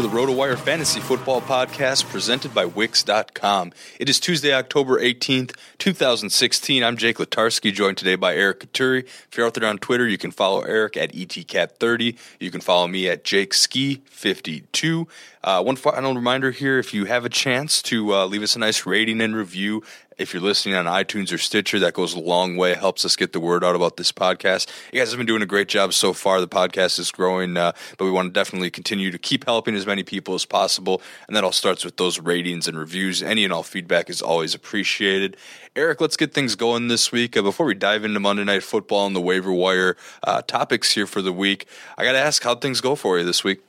To the RotoWire Fantasy Football Podcast presented by Wix.com. It is Tuesday, October 18th, 2016. I'm Jake Latarski, joined today by Eric Katuri. If you're out there on Twitter, you can follow Eric at ETCat30. You can follow me at JakeSki52. Uh, one final reminder here if you have a chance to uh, leave us a nice rating and review, if you're listening on iTunes or Stitcher, that goes a long way. Helps us get the word out about this podcast. You guys have been doing a great job so far. The podcast is growing, uh, but we want to definitely continue to keep helping as many people as possible. And that all starts with those ratings and reviews. Any and all feedback is always appreciated. Eric, let's get things going this week. Uh, before we dive into Monday Night Football and the waiver wire uh, topics here for the week, I got to ask how things go for you this week.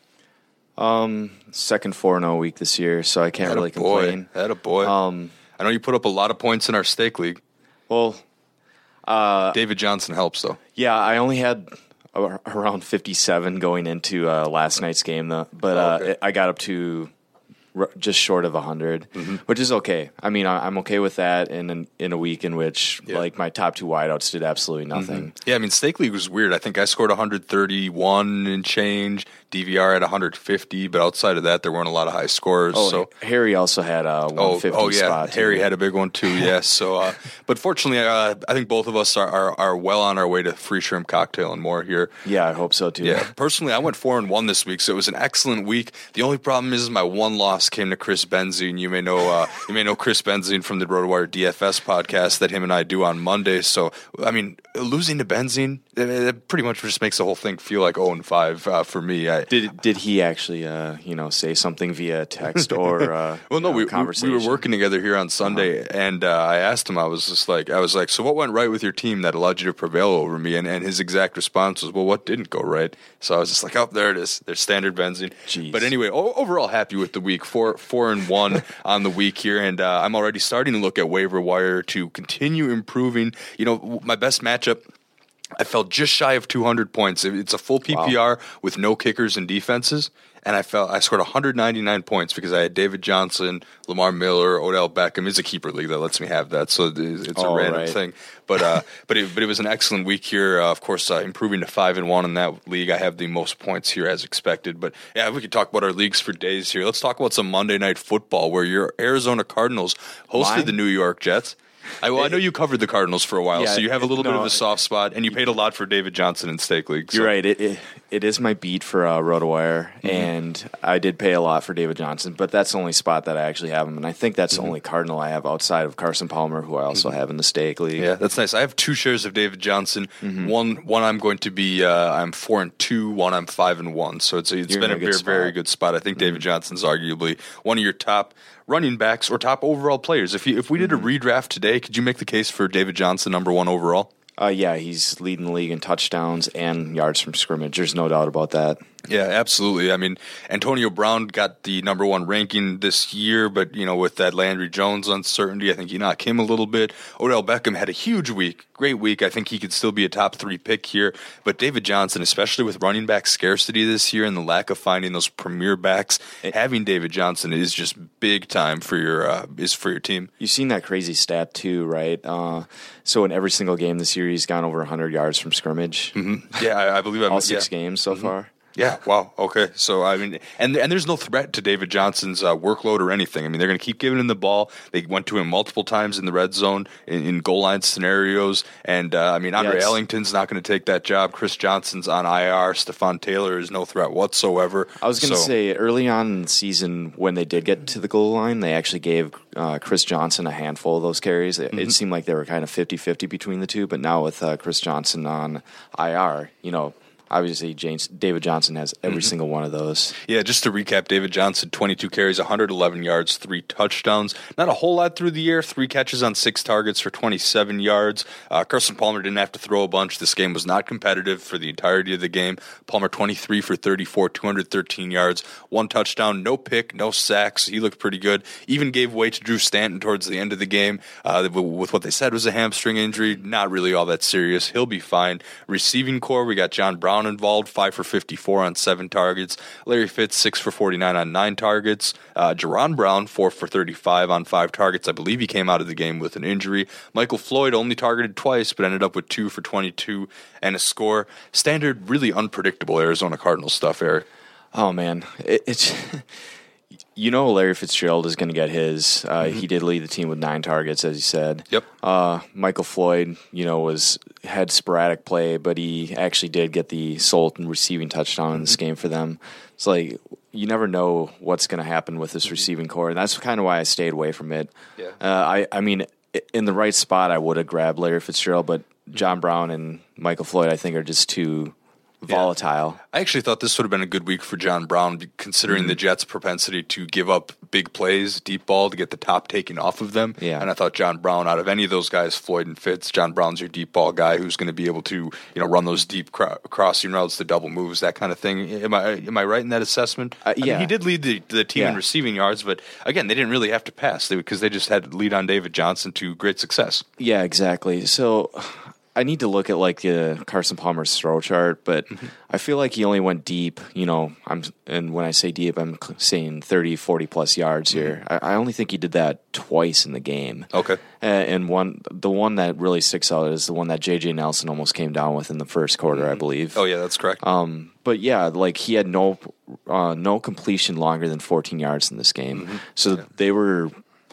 Um, second four and zero week this year, so I can't really boy. complain. Had a boy. Um, I know you put up a lot of points in our stake league. well, uh, David Johnson helps though. yeah, I only had around fifty seven going into uh, last night's game, though, but Oh, uh, okay. it- I got up to r- just short of 100 Mm-hmm. which is okay. I mean, I- I'm okay with that in an, in a week in which Yeah. like my top two wideouts did absolutely nothing. Yeah, I mean, Stake League was weird. I think I scored 131 and change. DVR at 150, but outside of that, there weren't a lot of high scores. Oh, so. Harry also had a Oh, 150 oh yeah, spot. Harry too. had a big one too. Yes, so uh, but fortunately, uh, I think both of us are, are are well on our way to free shrimp cocktail and more here. Yeah, I hope so too. Yeah, personally, I went four and one this week, so it was an excellent week. The only problem is my one loss loss came to Chris Benzine. You may know uh, you may know Chris Benzine from the RotoWire DFS podcast that him and I do on Mondays. So I mean, losing to Benzine, it, pretty much just makes the whole thing feel like zero and five uh, for me. I, Did did he actually, uh, you know, say something via text or uh, Well, no, you know, we, we, conversation? we were working together here on Sunday, and uh, I asked him. I was just like, I was like, so what went right with your team that allowed you to prevail over me? And, and his exact response was, well, what didn't go right? So I was just like, oh, there it is. There's standard benzene. Jeez. But anyway, overall happy with the week. Four four and one on the week here, and uh, I'm already starting to look at waiver wire to continue improving. You know, my best matchup. I felt just shy of 200 points. It's a full PPR with no kickers and defenses, and I felt I scored 199 points because I had David Johnson, Lamar Miller, Odell Beckham. It's a keeper league that lets me have that, so it's a Oh, random right. thing. But uh, but it, but it was an excellent week here. Uh, of course, uh, improving to five and one in that league. I have the most points here as expected. But yeah, we could talk about our leagues for days here. Let's talk about some Monday night football where your Arizona Cardinals hosted the New York Jets. I, well, I know you covered the Cardinals for a while, Yeah, so you have a little bit of a soft spot, and you paid a lot for David Johnson in stake league. You're right. It, it it is my beat for uh, RotoWire, Mm-hmm. and I did pay a lot for David Johnson, but that's the only spot that I actually have him, and I think that's the only Cardinal I have outside of Carson Palmer, who I also have in the stake league. Mm-hmm. Yeah, that's nice. I have two shares of David Johnson. Mm-hmm. One, one I'm going to be. Uh, I'm four and two. One I'm five and one. So it's it's You're been a, a very very good spot. I think David Johnson's arguably one of your top running backs or top overall players. If you, if we did a redraft today, could you make the case for David Johnson number one overall? Uh, yeah, he's leading the league in touchdowns and yards from scrimmage. There's no doubt about that. Yeah, absolutely. I mean, Antonio Brown got the number one ranking this year, but you know, with that Landry Jones uncertainty, I think he knocked him a little bit. Odell Beckham had a huge week, great week. I think he could still be a top three pick here. But David Johnson, especially with running back scarcity this year and the lack of finding those premier backs, having David Johnson is just big time for your uh, is for your team. You've seen that crazy stat too, right? Uh, so in every single game this year, he's gone over 100 yards from scrimmage. Yeah, I, I believe I'm All six yeah. games so far. Yeah. Wow. Okay. So I mean, and and there's no threat to David Johnson's uh, workload or anything. I mean, they're going to keep giving him the ball. They went to him multiple times in the red zone in, in goal line scenarios. And uh, I mean, Andre it's- Ellington's not going to take that job. Chris Johnson's on IR. Stepfan Taylor is no threat whatsoever. I was going to So- say early on in the season when they did get to the goal line, they actually gave uh, Chris Johnson a handful of those carries. It, Mm-hmm. it seemed like they were kind of 50 50 between the two, but now with uh, Chris Johnson on IR, you know, obviously James, David Johnson has every Mm-hmm. single one of those. Yeah, just to recap, David Johnson, 22 carries, 111 yards, three touchdowns. Not a whole lot through the year. Three catches on six targets for 27 yards. Uh, Carson Palmer didn't have to throw a bunch. This game was not competitive for the entirety of the game. Palmer, 23 for 34, 213 yards, one touchdown, no pick, no sacks. He looked pretty good. Even gave way to Drew Stanton towards the end of the game uh, with what they said was a hamstring injury. Not really all that serious. He'll be fine. Receiving corps, we got John Brown involved, five for 54 on seven targets. Larry Fitz, six for 49 on nine targets. Uh, Jaron Brown, four for 35 on five targets. I believe he came out of the game with an injury. Michael Floyd only targeted twice, but ended up with two for 22 and a score. Standard, really unpredictable Arizona Cardinals stuff, Eric. Oh, man. It, it's. You know, Larry Fitzgerald is going to get his. Uh, He did lead the team with nine targets, as you said. Yep. Uh, Michael Floyd, you know, was had sporadic play, but he actually did get the sole and receiving touchdown in this game for them. It's like you never know what's going to happen with this receiving corps, and that's kind of why I stayed away from it. Yeah. Uh, I, I mean, in the right spot, I would have grabbed Larry Fitzgerald, but John Brown and Michael Floyd, I think, are just too volatile. I actually thought this would have been a good week for John Brown, considering Mm-hmm. the Jets' propensity to give up big plays, deep ball to get the top taken off of them. Yeah. And I thought John Brown, out of any of those guys, Floyd and Fitz, John Brown's your deep ball guy who's going to be able to, you know, run those deep cro- crossing routes, the double moves, that kind of thing. Am I am I right in that assessment? Uh, I mean, yeah. he did lead the, the team in receiving yards, but again, they didn't really have to pass because they just had to lead on David Johnson to great success. Yeah, exactly. So I need to look at like uh, Carson Palmer's throw chart, but Mm-hmm. I feel like he only went deep. You know, I'm and when I say deep, I'm saying 30, 40 plus yards here. Mm-hmm. I, I only think he did that twice in the game. Okay. Uh, and one, the one that really sticks out is the one that JJ Nelson almost came down with in the first quarter, I believe. Oh yeah, that's correct. Um, but yeah, like he had no uh, no completion longer than 14 yards in this game. Mm-hmm. So they were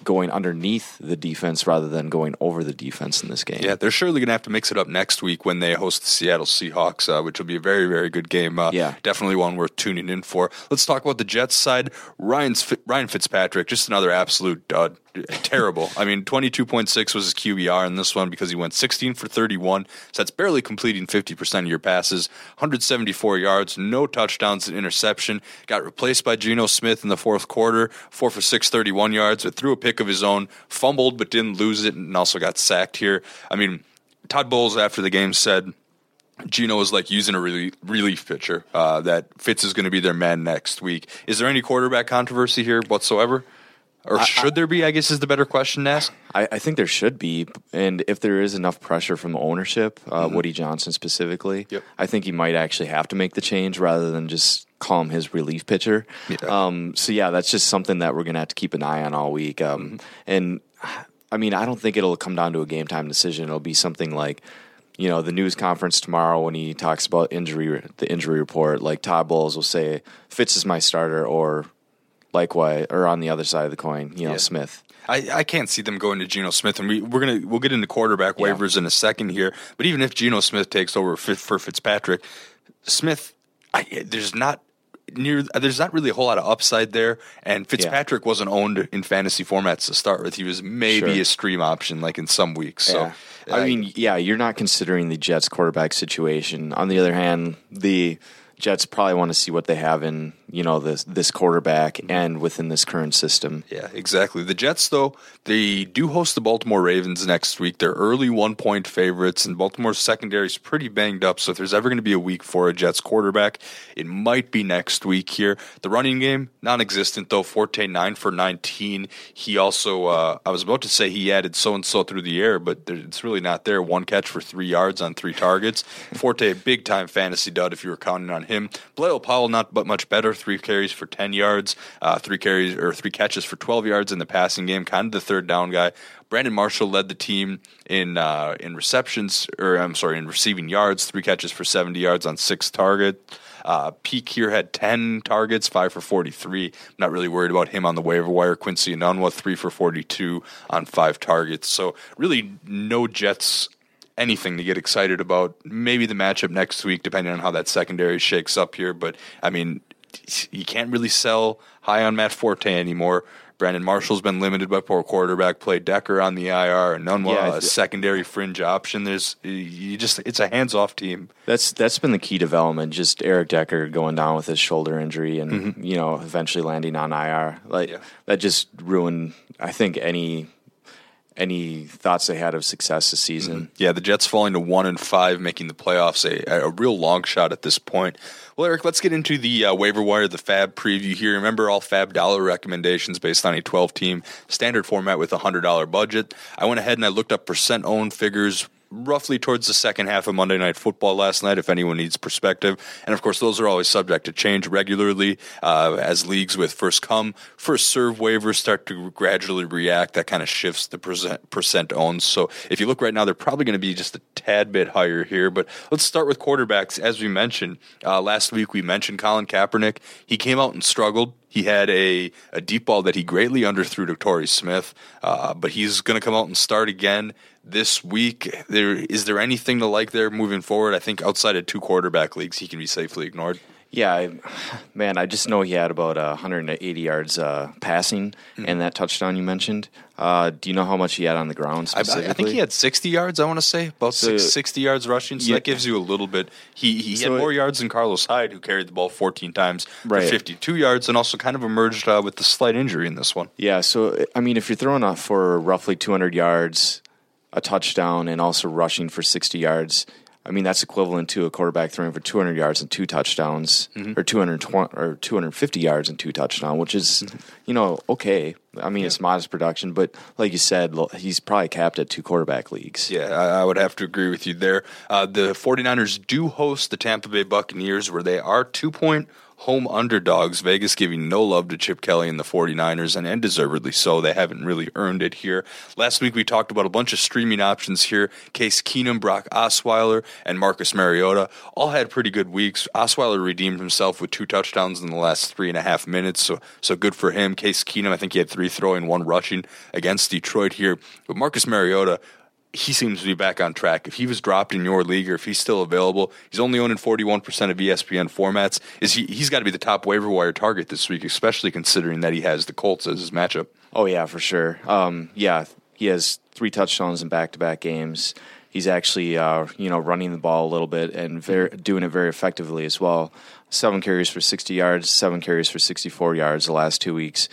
going underneath the defense rather than going over the defense in this game. Yeah, they're surely going to have to mix it up next week when they host the Seattle Seahawks, uh, which will be a very, very good game. Uh, Yeah. definitely one worth tuning in for. Let's talk about the Jets side. Ryan's Ryan Fitzpatrick, just another absolute dud. Terrible. I mean, twenty two point six was his QBR in this one because he went sixteen for thirty one. So that's barely completing fifty percent of your passes. One hundred seventy four yards, no touchdowns, an interception. Got replaced by Geno Smith in the fourth quarter, four for six, 31 yards, but threw a pick of his own, fumbled but didn't lose it, and also got sacked here. I mean, Todd Bowles after the game said Geno was like using a relief, relief pitcher. Uh, that Fitz is going to be their man next week. Is there any quarterback controversy here whatsoever, or should there be? I guess is the better question to ask. I, I think there should be, and if there is enough pressure from ownership, uh, Woody Johnson specifically, Yep. I think he might actually have to make the change rather than just call him his relief pitcher. Yeah. Um, so yeah, that's just something that we're gonna have to keep an eye on all week. Um, And I mean, I don't think it'll come down to a game time decision. It'll be something like. You know the news conference tomorrow when he talks about injury, the injury report. Like Todd Bowles will say, "Fitz is my starter," or likewise, or on the other side of the coin, you know, Yeah. Smith. I, I can't see them going to Geno Smith, and we, we're gonna we'll get into quarterback Yeah. waivers in a second here. But even if Geno Smith takes over for, for Fitzpatrick, Smith, I, there's not near there's not really a whole lot of upside there. And Fitzpatrick wasn't owned in fantasy formats to start with. He was maybe Sure. a stream option, like in some weeks. So Yeah. I mean, yeah, you're not considering the Jets quarterback situation. On the other hand, the Jets probably want to see what they have in, you know, this this quarterback and within this current system. Yeah, exactly. The Jets, though, they do host the Baltimore Ravens next week. They're early one point favorites, and Baltimore's secondary is pretty banged up. So if there's ever going to be a week for a Jets quarterback, it might be next week here. The running game, non existent, though. Forte, 9 for 19. He also, uh, I was about to say he added so and so through the air, but there, it's really not there. One catch for three yards on three targets. Forte, a big time fantasy dud if you were counting on him. Bilal Powell, not but much better. Three carries for 10 yards, uh, three carries or three catches for 12 yards in the passing game. Kind of the third down guy. Brandon Marshall led the team in uh, in receptions, or I'm sorry, in receiving yards. Three catches for 70 yards on six targets. Uh, Peake here had 10 targets, five for 43. I'm not really worried about him on the waiver wire. Quincy Enunwa, three for 42 on five targets. So really, no Jets anything to get excited about. Maybe the matchup next week, depending on how that secondary shakes up here. But I mean, you can't really sell high on Matt Forte anymore. Brandon Marshall's been limited by poor quarterback play. Decker on the IR, and Nunwa Yeah, a secondary fringe option. There's you just it's a hands off team. That's that's been the key development. Just Eric Decker going down with his shoulder injury, and mm-hmm. you know, eventually landing on IR. Like Yeah. that just ruined. I think any any thoughts they had of success this season. Mm-hmm. Yeah, the Jets falling to one and five, making the playoffs a, a real long shot at this point. Well, Eric, let's get into the uh, waiver wire, the FAAB preview here. Remember all FAAB dollar recommendations based on a 12 team standard format with a $100 budget. I went ahead and I looked up percent owned figures roughly towards the second half of Monday Night Football last night, if anyone needs perspective. And of course, those are always subject to change regularly uh, as leagues with first come, first serve waivers start to gradually react. That kind of shifts the percent, percent owned. So if you look right now, they're probably going to be just a tad bit higher here. But let's start with quarterbacks. As we mentioned uh, last week, we mentioned Colin Kaepernick. He came out and struggled. He had a, a deep ball that he greatly underthrew to Torrey Smith, uh, but he's going to come out and start again this week. There is there anything to like there moving forward? I think outside of two quarterback leagues, he can be safely ignored. Yeah, I, man, I just know he had about uh, 180 yards uh, passing and that touchdown you mentioned. Uh, do you know how much he had on the ground I, specifically? I think he had 60 yards. I want to say about So- six, 60 yards rushing. So Yeah. that gives you a little bit. He he So had it- more yards than Carlos Hyde, who carried the ball 14 times for 52 yards, and also kind of emerged uh, with the slight injury in this one. Yeah, so I mean, if you're throwing off for roughly 200 yards, a touchdown, and also rushing for 60 yards, I mean that's equivalent to a quarterback throwing for 200 yards and two touchdowns, or 220 or 250 yards and two touchdowns, which is, you know, okay. I mean, it's modest production, but like you said, he's probably capped at two quarterback leagues. Yeah, I, I would have to agree with you there. Uh, the 49ers do host the Tampa Bay Buccaneers, where they are two point home underdogs. Vegas giving no love to Chip Kelly and the 49ers, and, and deservedly so. They haven't really earned it here. Last week we talked about a bunch of streaming options here. Case Keenum, Brock Osweiler, and Marcus Mariota all had pretty good weeks. Osweiler redeemed himself with two touchdowns in the last three and a half minutes, so so good for him. Case Keenum, I think he had three throwing, one rushing against Detroit here. But Marcus Mariota, he seems to be back on track. If he was dropped in your league or if he's still available, he's only owned in 41% of ESPN formats. Is he he's got to be the top waiver wire target this week, especially considering that he has the Colts as his matchup. Oh yeah, for sure. Um, yeah, he has three touchdowns in back-to-back games. He's actually uh, you know running the ball a little bit and very, doing it very effectively as well. Seven carries for 60 yards, seven carries for 64 yards the last two weeks.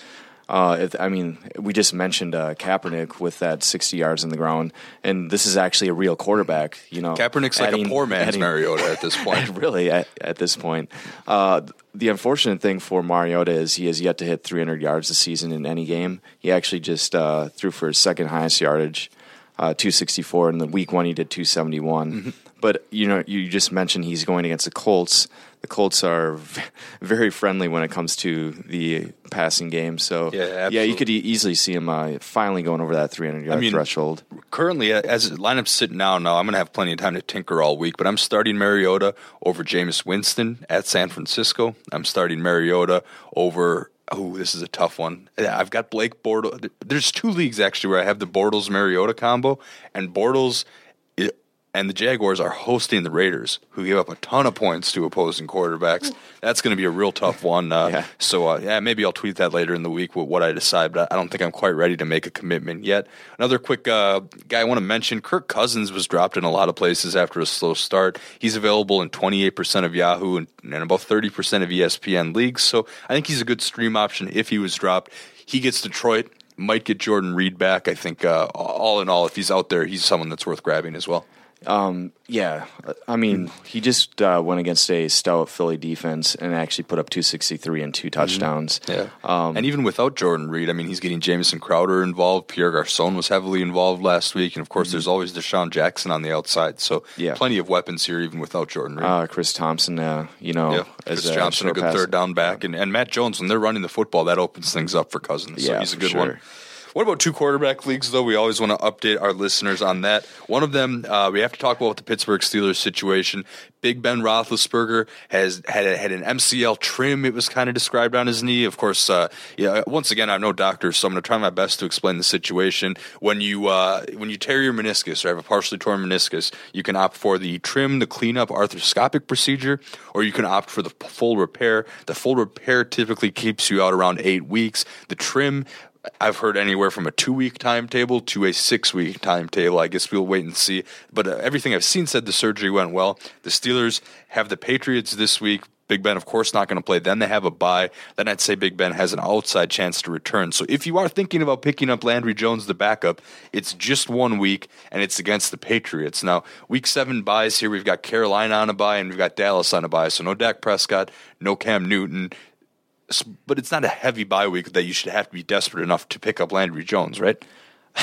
Uh, if, I mean, we just mentioned uh, Kaepernick with that 60 yards in the ground, and this is actually a real quarterback. You know, Kaepernick's adding, like a poor man's adding, Mariota at this point. really, at, at, this point. Uh, the unfortunate thing for Mariota is he has yet to hit 300 yards this season in any game. He actually just uh, threw for his second highest yardage, uh, 264. In the week one, he did 271. Mm-hmm. But you know, you just mentioned he's going against the Colts the Colts are very friendly when it comes to the passing game. So yeah, yeah you could e- easily see him uh, finally going over that 300 yard I mean, threshold. Currently, as lineup's sitting now, now I'm going to have plenty of time to tinker all week. But I'm starting Mariota over Jameis Winston at San Francisco. I'm starting Mariota over Oh, this is a tough one. I've got Blake Bortles. There's two leagues actually where I have the Bortles Mariota combo, and Bortles and the Jaguars are hosting the Raiders, who give up a ton of points to opposing quarterbacks. That's going to be a real tough one. Uh, yeah. So, uh, yeah, maybe I'll tweet that later in the week with what I decide, but I don't think I'm quite ready to make a commitment yet. Another quick uh, guy I want to mention Kirk Cousins was dropped in a lot of places after a slow start. He's available in 28% of Yahoo and, and about 30% of ESPN leagues. So, I think he's a good stream option if he was dropped. He gets Detroit might get Jordan Reed back. I think uh, all in all, if he's out there, he's someone that's worth grabbing as well. Um, yeah, I mean, he just uh, went against a stout Philly defense and actually put up 263 and two touchdowns. Mm-hmm. Yeah, um, and even without Jordan Reed, I mean, he's getting Jamison Crowder involved. Pierre Garcon was heavily involved last week, and of course, mm-hmm. there's always DeSean Jackson on the outside. So, yeah. plenty of weapons here, even without Jordan Reed. Uh, Chris Thompson, uh, you know, yeah. Chris Johnson, a good pass. third down back, and, and Matt Jones when they're running the football, that opens things up for Cousins. So yeah, he's a good sure. one. What about two quarterback leagues, though? We always want to update our listeners on that. One of them, uh, we have to talk about the Pittsburgh Steelers situation. Big Ben Roethlisberger has had had an MCL trim. It was kind of described on his knee. Of course, uh, yeah. Once again, I'm no doctor, so I'm going to try my best to explain the situation. When you uh, when you tear your meniscus or have a partially torn meniscus, you can opt for the trim, the cleanup, arthroscopic procedure, or you can opt for the full repair. The full repair typically keeps you out around eight weeks. The trim I've heard anywhere from a two week timetable to a six week timetable. I guess we'll wait and see. But uh, everything I've seen said the surgery went well. The Steelers have the Patriots this week. Big Ben, of course, not going to play. Then they have a bye. Then I'd say Big Ben has an outside chance to return. So if you are thinking about picking up Landry Jones, the backup, it's just one week and it's against the Patriots. Now, week seven byes here. We've got Carolina on a bye and we've got Dallas on a bye. So no Dak Prescott, no Cam Newton but it's not a heavy bye week that you should have to be desperate enough to pick up Landry Jones, right?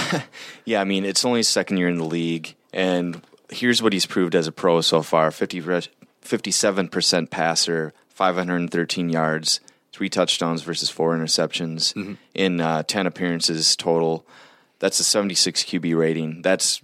yeah, I mean, it's only his second year in the league, and here's what he's proved as a pro so far 50, 57% passer, 513 yards, three touchdowns versus four interceptions mm-hmm. in uh, 10 appearances total. That's a 76 QB rating. That's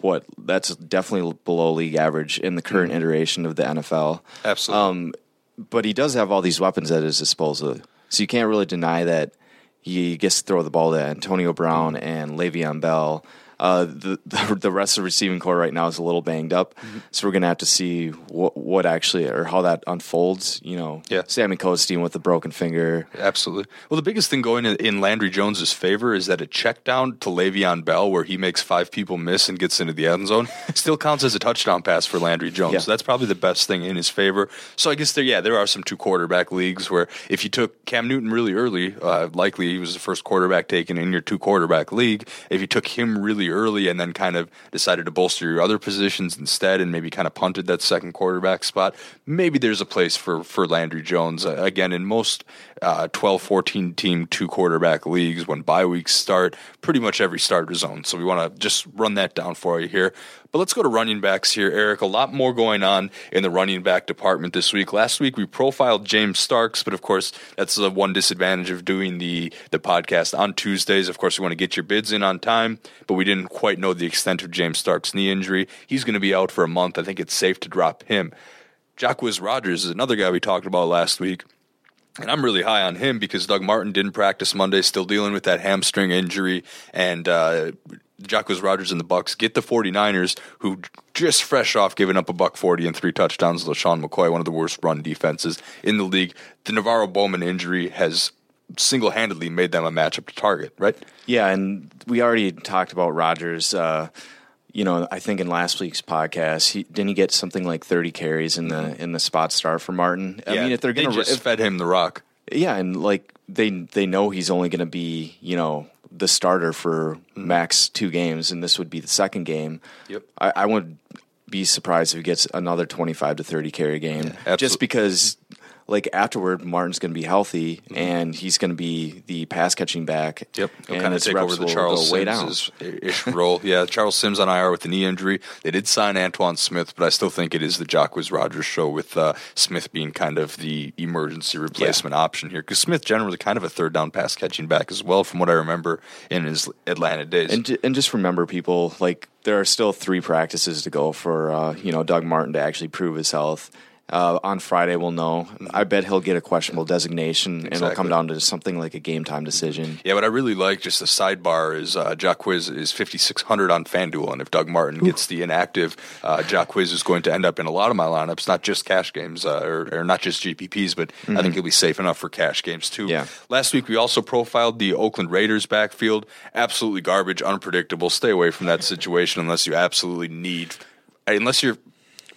what that's definitely below league average in the current mm-hmm. iteration of the NFL. Absolutely. Um, but he does have all these weapons at his disposal, so you can't really deny that he gets to throw the ball to Antonio Brown and Le'Veon Bell uh, the, the rest of the receiving corps right now is a little banged up, mm-hmm. so we're gonna have to see what what actually or how that unfolds. You know, yeah. Sammy Costin with the broken finger. Absolutely. Well, the biggest thing going in Landry Jones's favor is that a check down to Le'Veon Bell, where he makes five people miss and gets into the end zone, still counts as a touchdown pass for Landry Jones. Yeah. So that's probably the best thing in his favor. So I guess there, yeah, there are some two quarterback leagues where if you took Cam Newton really early, uh, likely he was the first quarterback taken in your two quarterback league. If you took him really early and then kind of decided to bolster your other positions instead and maybe kind of punted that second quarterback spot, maybe there's a place for, for Landry Jones. Uh, again, in most uh, 12, 14 team two quarterback leagues, when bye weeks start, pretty much every starter zone. So we want to just run that down for you here. But let's go to running backs here, Eric. A lot more going on in the running back department this week. Last week we profiled James Starks, but of course that's the one disadvantage of doing the the podcast on Tuesdays. Of course, we want to get your bids in on time, but we didn't quite know the extent of James Starks' knee injury. He's going to be out for a month. I think it's safe to drop him. Jacquizz Rodgers is another guy we talked about last week. And I'm really high on him because Doug Martin didn't practice Monday, still dealing with that hamstring injury. And uh, Jacquizz Rodgers and the Bucs get the 49ers, who just fresh off giving up a buck 40 and three touchdowns to LeSean McCoy, one of the worst run defenses in the league. The NaVorro Bowman injury has single handedly made them a matchup to target, right? Yeah, and we already talked about Rodgers. Uh, you know, I think in last week's podcast, he didn't he get something like thirty carries in the in the spot start for Martin. I Yeah, mean, if they're gonna just if, fed him the rock. yeah, and like they they know he's only going to be you know the starter for max two games, and this would be the second game. Yep. I, I would be surprised if he gets another twenty five to thirty carry game, absolute- just because. Like afterward, Martin's going to be healthy, and he's going to be the pass catching back. Yep, he'll kind of take over the Charles. Sims ish role. Yeah, Charles Sims on IR with the knee injury. They did sign Antone Smith, but I still think it is the Jacquizz Rodgers show with uh, Smith being kind of the emergency replacement option here. Because Smith generally kind of a third down pass catching back as well, from what I remember in his Atlanta days. And and just remember, people like there are still three practices to go for uh, you know Doug Martin to actually prove his health. Uh, on Friday, we'll know. I bet he'll get a questionable designation, and it'll come down to something like a game time decision. Yeah, what I really like, just a sidebar, is uh, Jacquizz is 5,600 on FanDuel. And if Doug Martin gets the inactive, uh, Jacquizz is going to end up in a lot of my lineups, not just cash games uh, or, or not just GPPs, but I think he'll be safe enough for cash games too. Yeah. Last week, we also profiled the Oakland Raiders backfield. Absolutely garbage, unpredictable. Stay away from that situation unless you absolutely need, unless you're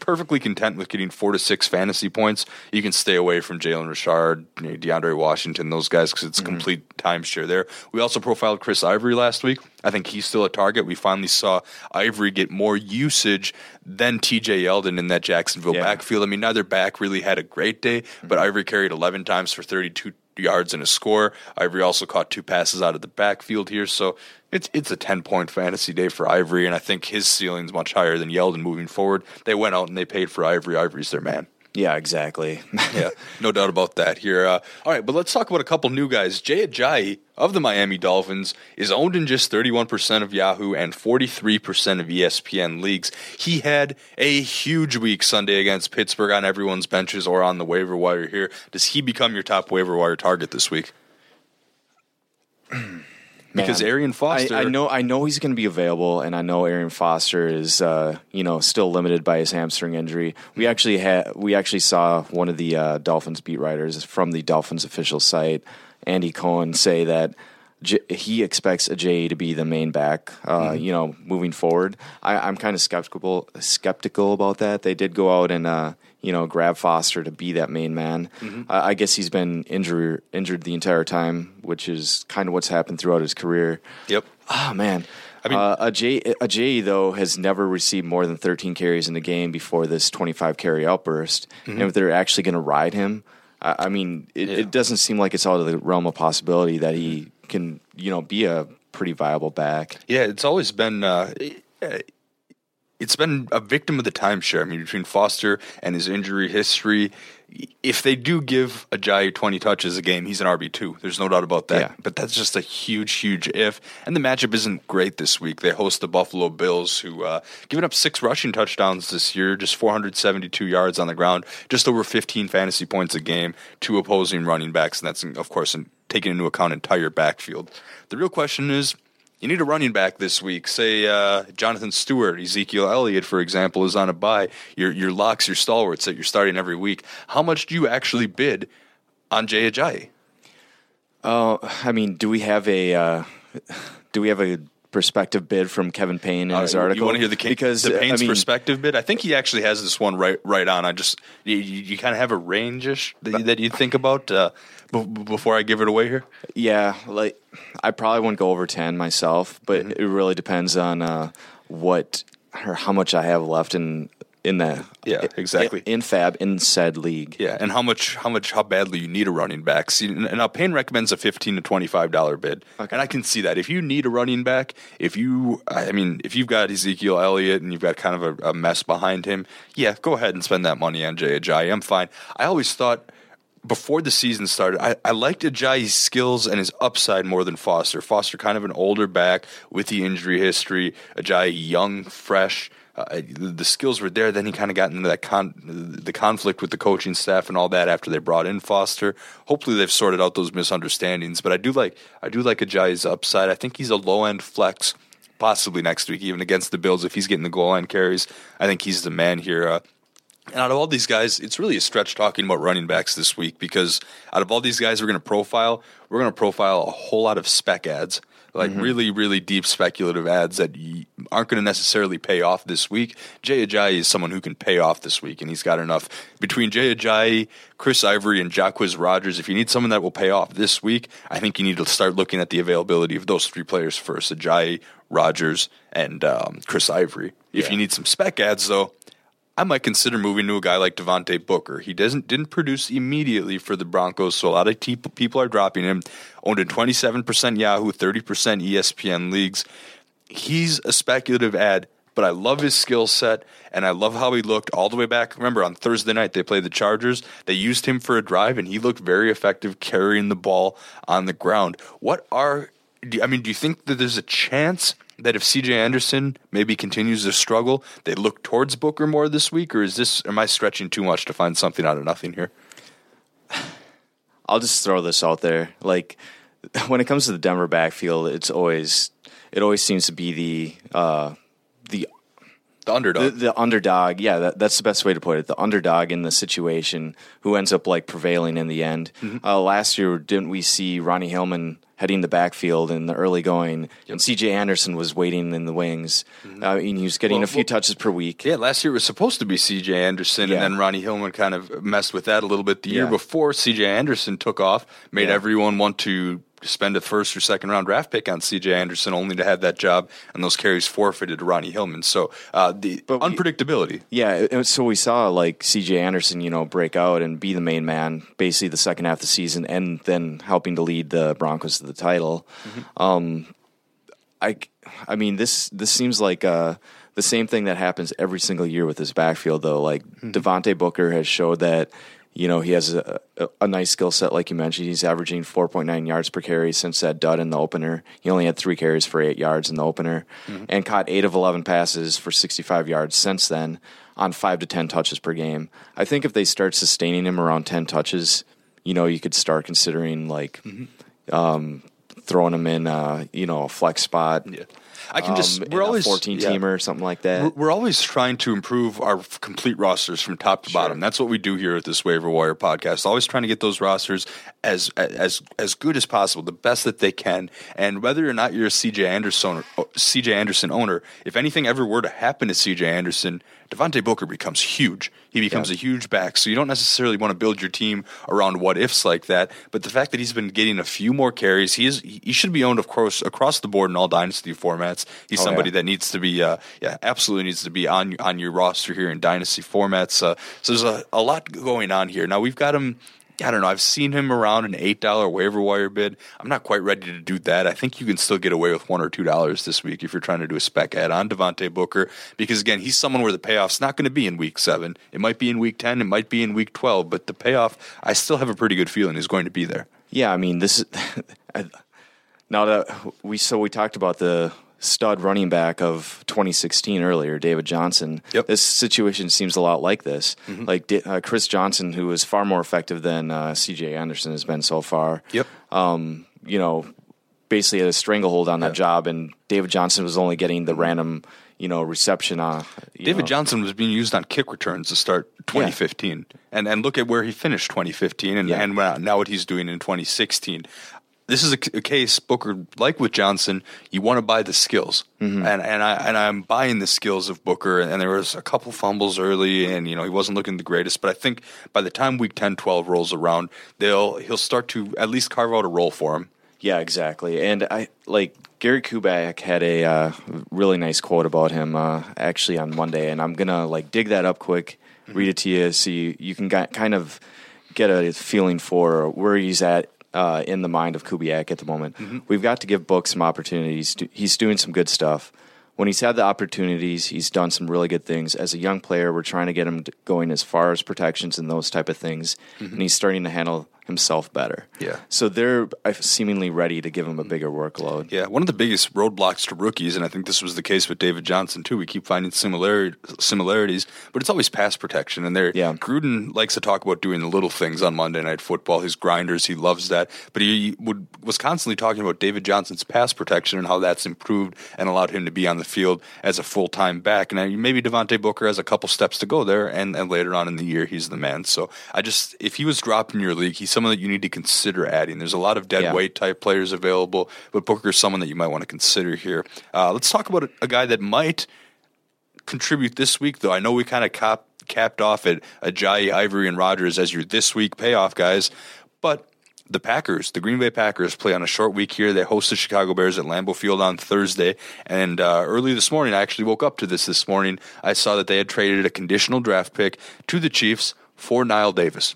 perfectly content with getting four to six fantasy points, you can stay away from Jalen Richard, DeAndre Washington, those guys, because it's a mm-hmm. complete timeshare there. We also profiled Chris Ivory last week. I think he's still a target. We finally saw Ivory get more usage than TJ Yeldon in that Jacksonville Yeah. backfield. I mean, neither back really had a great day, but mm-hmm. Ivory carried 11 times for 32 yards and a score. Ivory also caught two passes out of the backfield here, so it's it's a 10 point fantasy day for Ivory, and I think his ceiling's much higher than Yeldon moving forward. They went out and they paid for Ivory. Ivory's their man. Yeah, exactly. Yeah, no doubt about that here. Uh, all right, but let's talk about a couple new guys. Jay Ajayi of the Miami Dolphins is owned in just 31% of Yahoo and 43% of ESPN leagues. He had a huge week Sunday against Pittsburgh on everyone's benches or on the waiver wire here. Does he become your top waiver wire target this week? Because. Arian Foster, I, I know I know he's going to be available, and I know Arian Foster is uh, you know still limited by his hamstring injury. We actually had we actually saw one of the uh, Dolphins beat writers from the Dolphins official site, Andy Cohen, say that. J- he expects Ajayi to be the main back, uh, Mm-hmm. you know, moving forward. I, I'm kind of skeptical skeptical about that. They did go out and uh, you know grab Foster to be that main man. Mm-hmm. I, I guess he's been injured injured the entire time, which is kind of what's happened throughout his career. Yep. Oh man. I mean- uh, Ajayi, Ajayi though has never received more than 13 carries in a game before this 25 carry outburst, Mm-hmm. and if they're actually going to ride him, I, I mean, it, it doesn't seem like it's out of the realm of possibility that he can, you know, be a pretty viable back. Yeah, it's always been. Uh, it's been a victim of the timeshare. I mean, between Foster and his injury history, if they do give Ajayi 20 touches a game, he's an RB2. There's no doubt about that. Yeah. But that's just a huge, huge if. And the matchup isn't great this week. They host the Buffalo Bills, who uh, given up six rushing touchdowns this year, just 472 yards on the ground, just over 15 fantasy points a game, two opposing running backs. And that's, of course, in, taking into account entire backfield. The real question is, you need a running back this week. Say uh, Jonathan Stewart, Ezekiel Elliott, for example, is on a bye. Your your locks, your stalwarts that you're starting every week. How much do you actually bid on Jay Ajayi? Oh, I mean, do we have a uh, do we have a perspective bid from Kevin Payne in his Uh, article? You want to hear the, because the uh, Payne's I mean, perspective bid? I think he actually has this one right right on. I just you, you, kind of have a that, you- that you think about uh, b- before I give it away here. Yeah, like I probably wouldn't go over ten myself, but Mm-hmm. it really depends on uh, what or how much I have left in in the Yeah, exactly. in, in FAAB in said league. Yeah, and how much, how much, how badly you need a running back. See, and now Payne recommends a fifteen to twenty-five dollar bid, and I can see that if you need a running back, if you, I mean, if you've got Ezekiel Elliott and you've got kind of a, a mess behind him, yeah, go ahead and spend that money on Ajayi. I'm fine. I always thought before the season started, I, I liked Ajayi's skills and his upside more than Foster. Foster kind of an older back with the injury history. Ajayi young, fresh. Uh, the skills were there. Then he kind of got into that con- the conflict with the coaching staff and all that after they brought in Foster. Hopefully they've sorted out those misunderstandings. But I do like I do like Ajayi's upside. I think he's a low end flex, possibly next week even against the Bills if he's getting the goal line carries. I think he's the man here. Uh, and out of all these guys, it's really a stretch talking about running backs this week because out of all these guys we're going to profile, we're going to profile a whole lot of spec ads, like really, really deep speculative ads that aren't going to necessarily pay off this week. Jay Ajayi is someone who can pay off this week, and he's got enough between Jay Ajayi, Chris Ivory, and Jacquizz Rodgers. If you need someone that will pay off this week, I think you need to start looking at the availability of those three players first: Ajayi, Rodgers, and um, Chris Ivory. If you need some spec ads, though. I might consider moving to a guy like Devontae Booker. He doesn't didn't produce immediately for the Broncos, so a lot of te- people are dropping him. Owned in 27% Yahoo, 30% ESPN leagues. He's a speculative ad, but I love his skill set and I love how he looked all the way back. Remember on Thursday night they played the Chargers. They used him for a drive and he looked very effective carrying the ball on the ground. What are I mean, do you think that there's a chance that if CJ Anderson maybe continues to struggle, they look towards Booker more this week, or is this am I stretching too much to find something out of nothing here? I'll just throw this out there. Like when it comes to the Denver backfield, it's always it always seems to be the uh, The underdog. the, the underdog. Yeah, that, that's the best way to put it. The underdog in the situation who ends up like prevailing in the end. Uh, last year, didn't we see Ronnie Hillman heading the backfield in the early going, and C.J. Anderson was waiting in the wings. Uh, and he was getting Well, a few well- touches per week. Yeah, last year it was supposed to be C.J. Anderson, Yeah. and then Ronnie Hillman kind of messed with that a little bit. The year before, C.J. Anderson took off, made Yeah. everyone want to spend a first or second round draft pick on C.J. Anderson, only to have that job and those carries forfeited to Ronnie Hillman. So uh, the But we- unpredictability. Yeah, so we saw like C.J. Anderson, you know, break out and be the main man basically the second half of the season, and then helping to lead the Broncos to the title. Um, I, I mean, this this seems like uh, the same thing that happens every single year with this backfield, though. Like Devontae Booker has showed that. You know, he has a, a, a nice skill set, like you mentioned. He's averaging 4.9 yards per carry since that dud in the opener. He only had three carries for eight yards in the opener and caught eight of 11 passes for 65 yards since then on five to 10 touches per game. I think if they start sustaining him around 10 touches, you know, you could start considering like um, throwing him in, uh, you know, a flex spot. Yeah. I can just um, we're always 14 yeah. teamer or something like that. We're, we're always trying to improve our complete rosters from top to bottom. That's what we do here at this Waiver Wire podcast. Always trying to get those rosters as as as good as possible, the best that they can. And whether or not you're a CJ Anderson CJ Anderson owner, if anything ever were to happen to CJ Anderson, Devontae Booker becomes huge. He becomes a huge back. So you don't necessarily want to build your team around what ifs like that. But the fact that he's been getting a few more carries, he is he should be owned of course across the board in all dynasty formats. He's Oh, somebody yeah. that needs to be, uh, yeah, absolutely needs to be on on your roster here in dynasty formats. Uh, so there's a, a lot going on here. Now we've got him. I don't know. I've seen him around an eight dollar waiver wire bid. I'm not quite ready to do that. I think you can still get away with one or two dollars this week if you're trying to do a spec ad on Devontae Booker because again, he's someone where the payoff's not going to be in week seven. It might be in week ten. It might be in week twelve. But the payoff, I still have a pretty good feeling is going to be there. Yeah, I mean, this is now that we so we talked about the stud running back of 2016 earlier, David Johnson. Yep. This situation seems a lot like this. Like uh, Chris Johnson, who was far more effective than uh, C.J. Anderson has been so far. Yep. Um, you know, basically had a stranglehold on that job, and David Johnson was only getting the random, you know, reception. Uh, you David know. Johnson was being used on kick returns to start 2015, and and look at where he finished 2015, and Yeah. and now what he's doing in 2016. This is a, c- a case Booker, like with Johnson, you want to buy the skills, Mm-hmm. and and I and I'm buying the skills of Booker. And there was a couple fumbles early, and you know he wasn't looking the greatest. But I think by the time Week 10, 12 rolls around, they'll he'll start to at least carve out a role for him. Yeah, exactly. And I like Gary Kubiak had a uh, really nice quote about him uh, actually on Monday, and I'm gonna like dig that up quick, read it to you, so you, you can kind of get a feeling for where he's at uh, in the mind of Kubiak at the moment. We've got to give Book some opportunities. To, he's doing some good stuff. When he's had the opportunities, he's done some really good things. As a young player, we're trying to get him going as far as protections and those type of things, and he's starting to handle himself better. Yeah. So they're uh, seemingly ready to give him a bigger workload. Yeah, one of the biggest roadblocks to rookies, and I think this was the case with David Johnson too. We keep finding similar similarities, but it's always pass protection. And there, Yeah. Gruden likes to talk about doing the little things on Monday Night Football. His grinders, he loves that. But he would was constantly talking about David Johnson's pass protection and how that's improved and allowed him to be on the field as a full time back. And maybe Devontae Booker has a couple steps to go there, and, and later on in the year, he's the man. So I just, if he was dropped in your league, he's someone that you need to consider adding. There's a lot of dead Yeah. weight type players available, but Booker's someone that you might want to consider here. Uh, let's talk about a, a guy that might contribute this week, though. I know we kind of cap, capped off at Ajayi, Ivory, and Rodgers as your this week payoff guys, but the Packers, the Green Bay Packers, play on a short week here. They host the Chicago Bears at Lambeau Field on Thursday. And uh, early this morning, I actually woke up to this this morning. I saw that they had traded a conditional draft pick to the Chiefs for Knile Davis.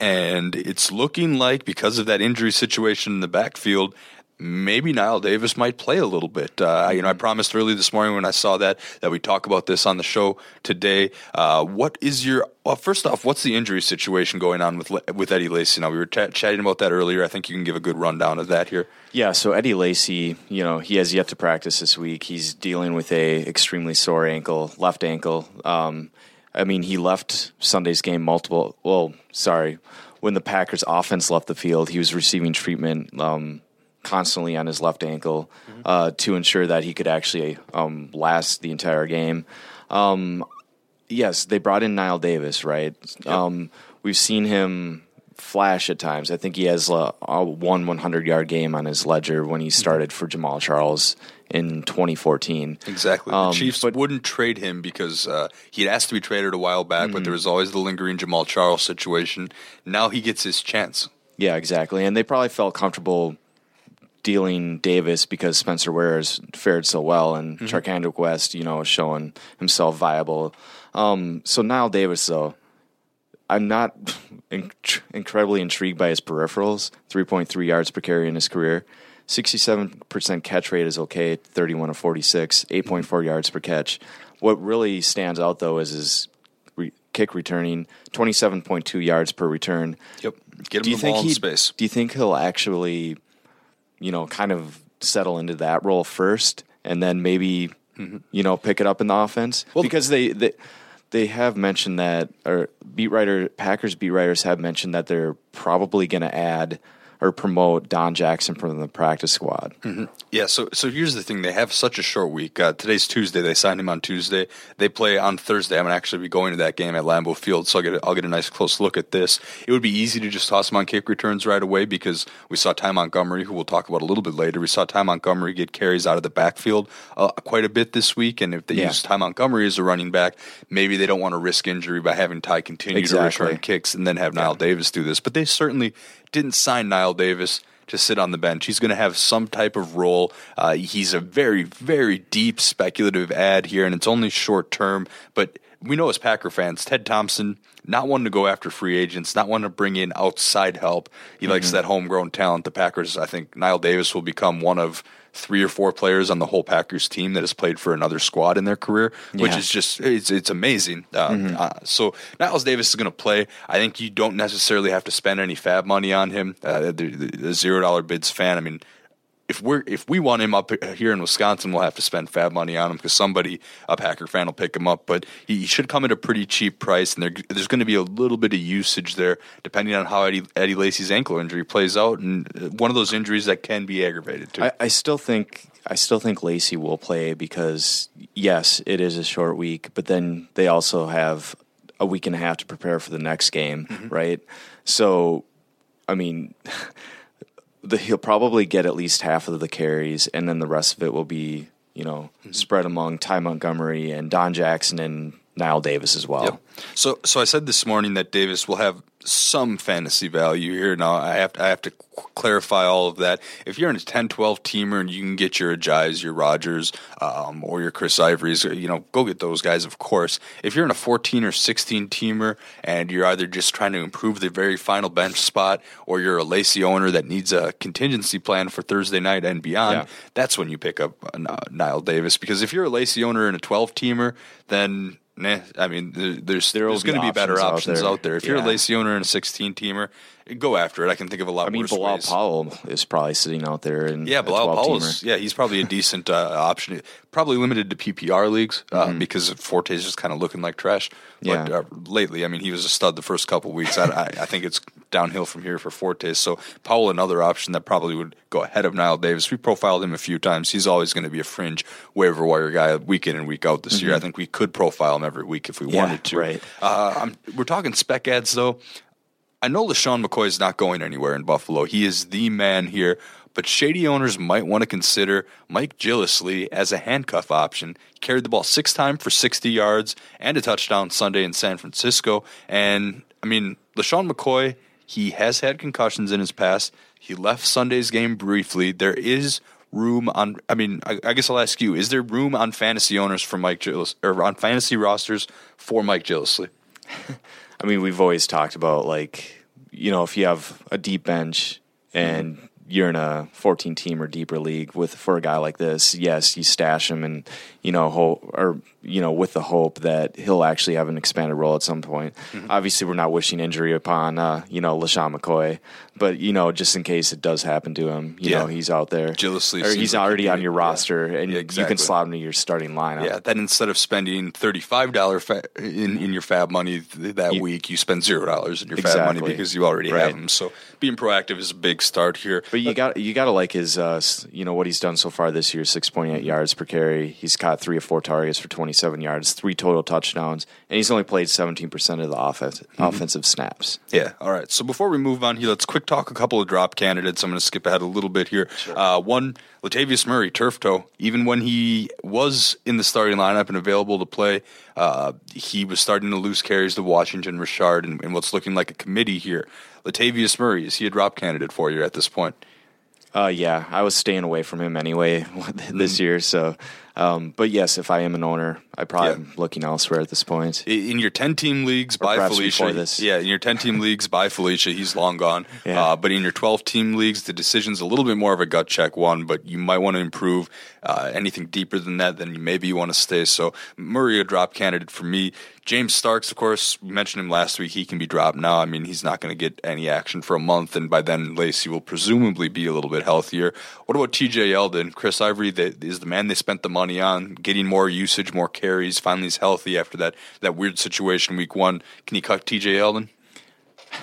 And it's looking like because of that injury situation in the backfield, maybe Knile Davis might play a little bit. Uh, you know, I promised early this morning when I saw that that we talk about this on the show today. Uh, what is your well? First off, what's the injury situation going on with with Eddie Lacy? Now we were ch- chatting about that earlier. I think you can give a good rundown of that here. Yeah, so Eddie Lacy, you know, he has yet to practice this week. He's dealing with a extremely sore ankle, left ankle. Um, I mean, he left Sunday's game multiple. Well, sorry, when the Packers' offense left the field, he was receiving treatment um, constantly on his left ankle uh, to ensure that he could actually um, last the entire game. Um, yes, they brought in Knile Davis, right? Um, we've seen him flash at times. I think he has a, a one 100 yard game on his ledger when he started for Jamaal Charles in 2014. Exactly. The Um, Chiefs but- wouldn't trade him because uh, he had asked to be traded a while back, Mm-hmm. but there was always the lingering Jamaal Charles situation. Now he gets his chance. Yeah, exactly. And they probably felt comfortable dealing Davis because Spencer Ware has fared so well and Mm-hmm. Charcandrick West, you know, showing himself viable. Um, so Knile Davis, though, I'm not in- incredibly intrigued by his peripherals. 3.3 yards per carry in his career. 67% catch rate is okay, 31 of 46, 8.4 yards per catch. What really stands out, though, is his re- kick returning, 27.2 yards per return. Yep. Get him Do you the think ball in he? space. Do you think he'll actually, you know, kind of settle into that role first, and then maybe, mm-hmm. you know, pick it up in the offense? Well, because they, they they have mentioned that, or beat writer Packers beat writers have mentioned that they're probably going to add or promote Don Jackson from the practice squad. Yeah, so so here's the thing: they have such a short week. Uh, today's Tuesday. They signed him on Tuesday. They play on Thursday. I'm gonna actually be going to that game at Lambeau Field, so I'll get a, I'll get a nice close look at this. It would be easy to just toss him on kick returns right away because we saw Ty Montgomery, who we'll talk about a little bit later. We saw Ty Montgomery get carries out of the backfield uh, quite a bit this week, and if they Yeah. use Ty Montgomery as a running back, maybe they don't want to risk injury by having Ty continue Exactly. to return kicks and then have Knile Davis do this. But they certainly didn't sign Knile Davis to sit on the bench. He's going to have some type of role. Uh, he's a very, very deep speculative ad here, and it's only short term. But we know as Packer fans, Ted Thompson, not one to go after free agents, not one to bring in outside help. He likes Mm-hmm. that homegrown talent. The Packers, I think Knile Davis will become one of three or four players on the whole Packers team that has played for another squad in their career, which Yeah. is just it's it's amazing. Um, uh, so Niles Davis is going to play. I think you don't necessarily have to spend any FAAB money on him. Uh, the, the, the zero dollar bids fan. I mean, if we're if we want him up here in Wisconsin, we'll have to spend FAAB money on him because somebody a Packer fan will pick him up. But he, he should come at a pretty cheap price, and there, there's going to be a little bit of usage there depending on how Eddie, Eddie Lacy's ankle injury plays out, and uh, one of those injuries that can be aggravated too. I, I still think I still think Lacy will play because yes, it is a short week, but then they also have a week and a half to prepare for the next game, right? So, I mean, the, he'll probably get at least half of the carries, and then the rest of it will be you know mm-hmm. spread among Ty Montgomery and Don Jackson and Knile Davis as well. Yep. So, so I said this morning that Davis will have some fantasy value here. Now, I have to, I have to clarify all of that. If you're in a 10, 12 teamer and you can get your Ajays, your Rodgers, um, or your Chris Ivory's, you know, go get those guys, of course. If you're in a 14 or 16 teamer and you're either just trying to improve the very final bench spot or you're a Lacy owner that needs a contingency plan for Thursday night and beyond, Yeah. that's when you pick up uh, Knile Davis. Because if you're a Lacy owner and a 12 teamer, then Nah, I mean, there, there's There there's going to be better options out there. out there. If you're a Yeah. Lacy owner and a 16 teamer, go after it. I can think of a lot I mean, Bilal ways. Powell is probably sitting out there in Yeah, Bilal 12 Powell. Yeah, he's probably a decent uh, option. Probably limited to PPR leagues uh, Mm-hmm. because Forte's just kind of looking like trash. But Yeah. uh, lately, I mean, he was a stud the first couple weeks. I, I, I think it's downhill from here for Forte. So Powell, another option that probably would go ahead of Knile Davis. We profiled him a few times. He's always going to be a fringe waiver wire guy week in and week out this year. I think we could profile him every week if we Mm-hmm. Yeah, wanted to. right. Uh, I'm, we're talking spec ads though. I know LeSean McCoy is not going anywhere in Buffalo. He is the man here, but shady owners might want to consider Mike Gillislee as a handcuff option. He carried the ball six times for 60 yards and a touchdown Sunday in San Francisco. And, I mean, LeSean McCoy, he has had concussions in his past. He left Sunday's game briefly. There is room on, I mean, I, I guess I'll ask you, is there room on fantasy owners for Mike Gillis, or on fantasy rosters for Mike Gillislee? I mean, we've always talked about like, you know, if you have a deep bench and you're in a 14 team or deeper league with for a guy like this, yes, you stash him and you know hope or you know with the hope that he'll actually have an expanded role at some point. Obviously, we're not wishing injury upon uh, you know LeSean McCoy, but you know just in case it does happen to him, you Yeah. know he's out there. Gillislee or he's already be- on your yeah. roster, and Yeah, you can slot him to your starting lineup. Yeah, then instead of spending thirty five dollar fa- in in your FAAB money th- that You- week, you spend zero dollars in your FAAB money because you already Right. have them. So being proactive is a big start here. But you got you got to like his, uh, you know, what he's done so far this year: six point eight yards per carry. He's caught three or four targets for twenty seven yards, three total touchdowns, and he's only played seventeen percent of the offense, offensive snaps. Yeah. All right. So before we move on here, let's quick talk a couple of drop candidates. I'm going to skip ahead a little bit here. Uh, one, Latavius Murray, turf toe. Even when he was in the starting lineup and available to play, uh, he was starting to lose carries to Washington Richard and, and what's looking like a committee here. Latavius Murray, is he a drop candidate for you at this point? Uh, yeah, I was staying away from him anyway this year. So, um, but yes, if I am an owner, I probably Yeah. am looking elsewhere at this point. In your 10 team leagues by Felicia. Yeah, in your 10 team leagues by Felicia, he's long gone. Yeah. Uh, but in your 12 team leagues, the decision's a little bit more of a gut check one, but you might want to improve. Uh, anything deeper than that, then maybe you want to stay. So Murray, a drop candidate for me. James Starks, of course, we mentioned him last week. He can be dropped now. I mean, he's not going to get any action for a month, and by then Lacy will presumably be a little bit healthier. What about TJ Yeldon? Chris Ivory is the man they spent the money on, getting more usage, more carries. Finally, he's healthy after that that weird situation week one. Can you cut TJ Yeldon?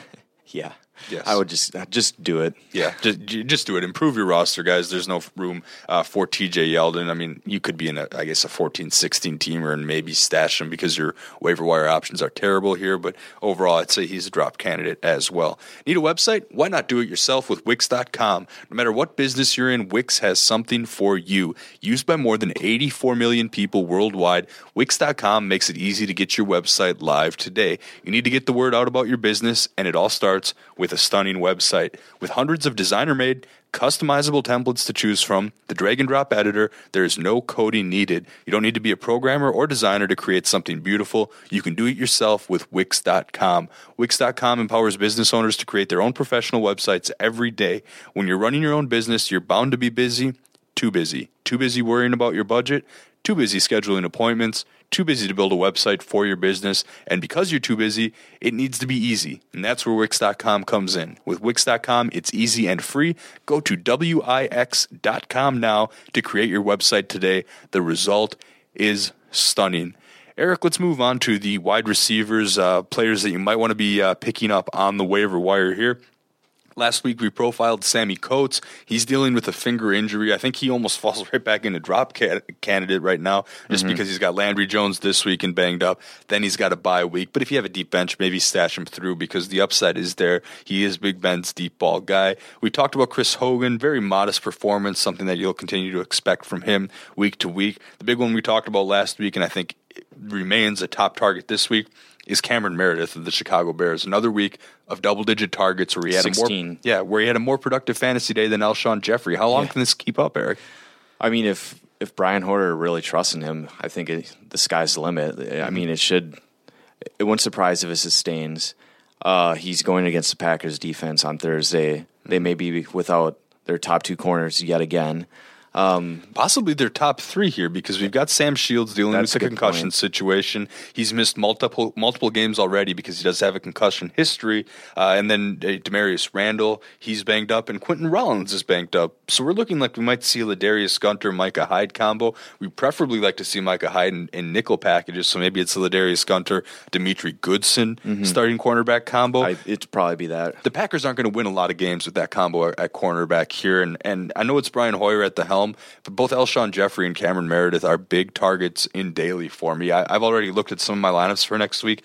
Yeah, Yes. I would just uh, just do it. Yeah, just, just do it. Improve your roster, guys. There's no room uh, for TJ Yeldon. I mean, you could be in a, I guess, a 14, 16 teamer and maybe stash him because your waiver wire options are terrible here. But overall, I'd say he's a drop candidate as well. Need a website? Why not do it yourself with Wix.com? No matter what business you're in, Wix has something for you. Used by more than 84 million people worldwide, Wix.com makes it easy to get your website live today. You need to get the word out about your business, and it all starts with a stunning website. With hundreds of designer made, customizable templates to choose from, the drag and drop editor, there is no coding needed. You don't need to be a programmer or designer to create something beautiful. You can do it yourself with Wix.com. Wix.com empowers business owners to create their own professional websites every day. When you're running your own business, you're bound to be busy, too busy. Too busy worrying about your budget, too busy scheduling appointments, too busy to build a website for your business, and because you're too busy, it needs to be easy. And that's where Wix.com comes in. With Wix.com, it's easy and free. Go to Wix.com now to create your website today. The result is stunning. Eric, let's move on to the wide receivers, uh, players that you might want to be uh, picking up on the waiver wire here. Last week we profiled Sammy Coates. He's dealing with a finger injury. I think he almost falls right back into drop ca- candidate right now, just mm-hmm. because he's got Landry Jones this week and banged up. Then he's got a bye week. But if you have a deep bench, maybe stash him through because the upside is there. He is Big Ben's deep ball guy. We talked about Chris Hogan, very modest performance, something that you'll continue to expect from him week to week. The big one we talked about last week, and I think remains a top target this week is Cameron Meredith of the Chicago Bears. Another week of double digit targets where he had 16. a more yeah, where he had a more productive fantasy day than Alshon Jeffery. How long Yeah. can this keep up, Eric? I mean, if if Brian Hoyer really trusts in him, I think it, the sky's the limit. I mean, it should. It wouldn't surprise if it sustains. Uh, he's going against the Packers defense on Thursday. They may be without their top two corners yet again. Possibly their top three here because we've got Sam Shields dealing with the a concussion point. situation. He's missed multiple multiple games already because he does have a concussion history. Uh, and then uh, Damarious Randall, he's banged up, and Quentin Rollins is banged up. So we're looking like we might see a Ladarius Gunter Micah Hyde combo. We preferably like to see Micah Hyde in, in nickel packages. So maybe it's a Ladarius Gunter, Demetri Goodson starting cornerback combo. I, it'd probably be that. the Packers aren't going to win a lot of games with that combo at, at cornerback here, and and I know it's Brian Hoyer at the helm, but both Alshon Jeffery and Cameron Meredith are big targets in daily for me. I, I've already looked at some of my lineups for next week.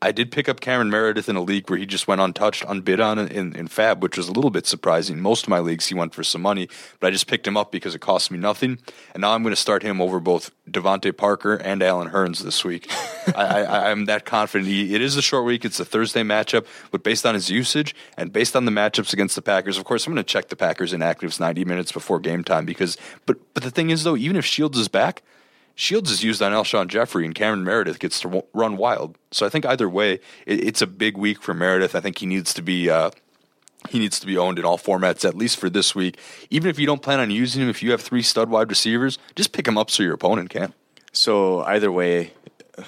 I did pick up Cameron Meredith in a league where he just went untouched, unbid on in, in FAAB, which was a little bit surprising. Most of my leagues he went for some money, but I just picked him up because it cost me nothing, and now I'm going to start him over both DeVante Parker and Allen Hurns this week. I, I, I'm that confident. He, it is a short week. It's a Thursday matchup, but based on his usage and based on the matchups against the Packers, of course, I'm going to check the Packers inactives 90 minutes before game time because. But but the thing is, though, even if Shields is back, Shields is used on Alshon Jeffery and Cameron Meredith gets to run wild. So I think either way, it, it's a big week for Meredith. I think he needs to be. Uh, he needs to be owned in all formats, at least for this week. Even if you don't plan on using him, if you have three stud wide receivers, just pick him up so your opponent can. So either way,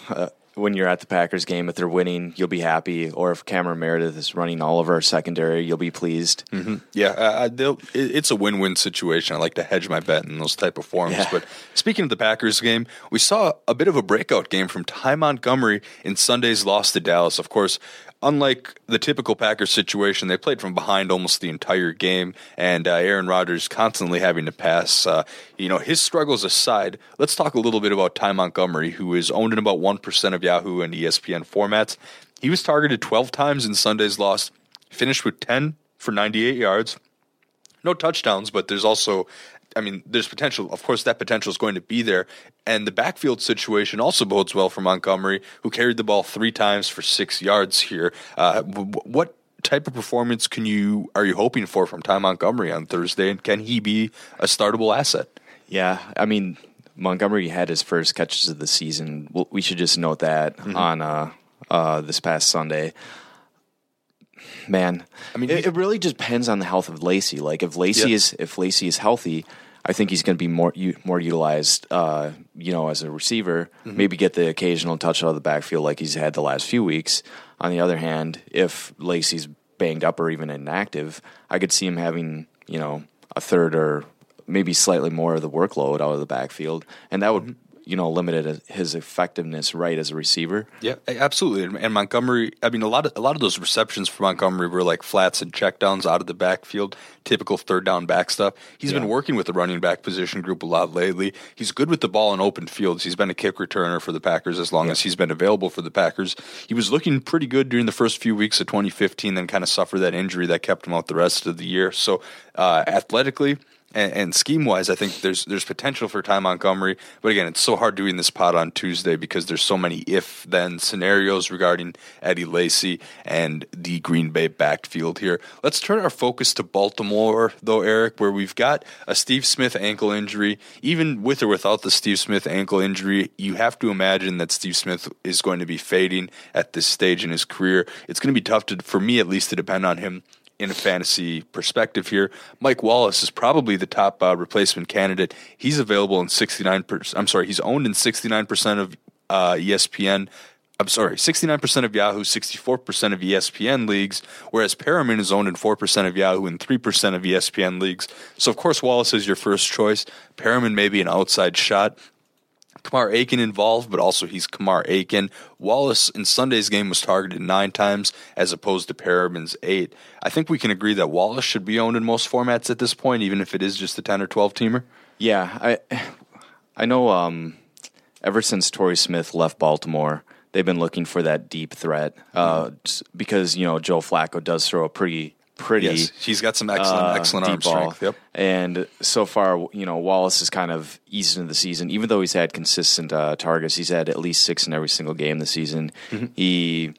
uh, when you're at the Packers game, if they're winning, you'll be happy. Or if Cameron Meredith is running all of our secondary, you'll be pleased. Yeah, uh, they'll, it, it's a win-win situation. I like to hedge my bet in those type of forms. Yeah. But speaking of the Packers game, we saw a bit of a breakout game from Ty Montgomery in Sunday's loss to Dallas. Of course, unlike the typical Packers situation, they played from behind almost the entire game, and uh, Aaron Rodgers constantly having to pass. Uh, you know, his struggles aside, let's talk a little bit about Ty Montgomery, who is owned in about one percent of Yahoo and ESPN formats. He was targeted 12 times in Sunday's loss, finished with 10 for 98 yards no touchdowns, but there's also, I mean, there's potential. Of course, that potential is going to be there. And the backfield situation also bodes well for Montgomery, who carried the ball three times for six yards here. Uh, what type of performance can you are you hoping for from Ty Montgomery on Thursday? And can he be a startable asset? Yeah, I mean Montgomery had his first catches of the season. We should just note that on uh, uh, this past Sunday. Man, I mean, it, it really just depends on the health of Lacy. Like if Lacy Yeah. is if Lacy is healthy, I think he's going to be more u- more utilized. Uh, you know, as a receiver, maybe get the occasional touch out of the backfield like he's had the last few weeks. On the other hand, if Lacy's banged up or even inactive, I could see him having you know a third or maybe slightly more of the workload out of the backfield, and that would you know limited his effectiveness right as a receiver. Yeah, absolutely. And, Montgomery, I mean, a lot of a lot of those receptions for Montgomery were like flats and checkdowns out of the backfield, typical third down back stuff. He's been working with the running back position group a lot lately. He's good with the ball in open fields. He's been a kick returner for the Packers as long as he's been available for the Packers. He was looking pretty good during the first few weeks of 2015, then kind of suffered that injury that kept him out the rest of the year. So, uh, athletically and, and scheme wise, I think there's there's potential for Ty Montgomery. But again, it's so hard doing this pod on Tuesday because there's so many if then scenarios regarding Eddie Lacy and the Green Bay backfield here. Let's turn our focus to Baltimore, though, Eric, where we've got a Steve Smith ankle injury. Even with or without the Steve Smith ankle injury, you have to imagine that Steve Smith is going to be fading at this stage in his career. It's going to be tough to, for me at least, to depend on him in a fantasy perspective here. Mike Wallace is probably the top uh, replacement candidate. He's available in 69%. I'm sorry, he's owned in 69% of uh, ESPN. I'm sorry, 69% of Yahoo, 64% of ESPN leagues, whereas Perriman is owned in 4% of Yahoo and 3% of ESPN leagues. So, of course, Wallace is your first choice. Perriman may be an outside shot. Kamar Aiken involved, but also he's Kamar Aiken. Wallace in Sunday's game was targeted nine times as opposed to Perriman's eight. I think we can agree that Wallace should be owned in most formats at this point, even if it is just a 10 or 12 teamer. Yeah, I I know. Um, ever since Torrey Smith left Baltimore, they've been looking for that deep threat uh, because you know Joe Flacco does throw a pretty pretty. Yes, he's got some excellent, uh, excellent arm ball. strength. Yep. And so far, you know, Wallace is kind of eased into the season. Even though he's had consistent uh, targets, he's had at least six in every single game this season. Mm-hmm. He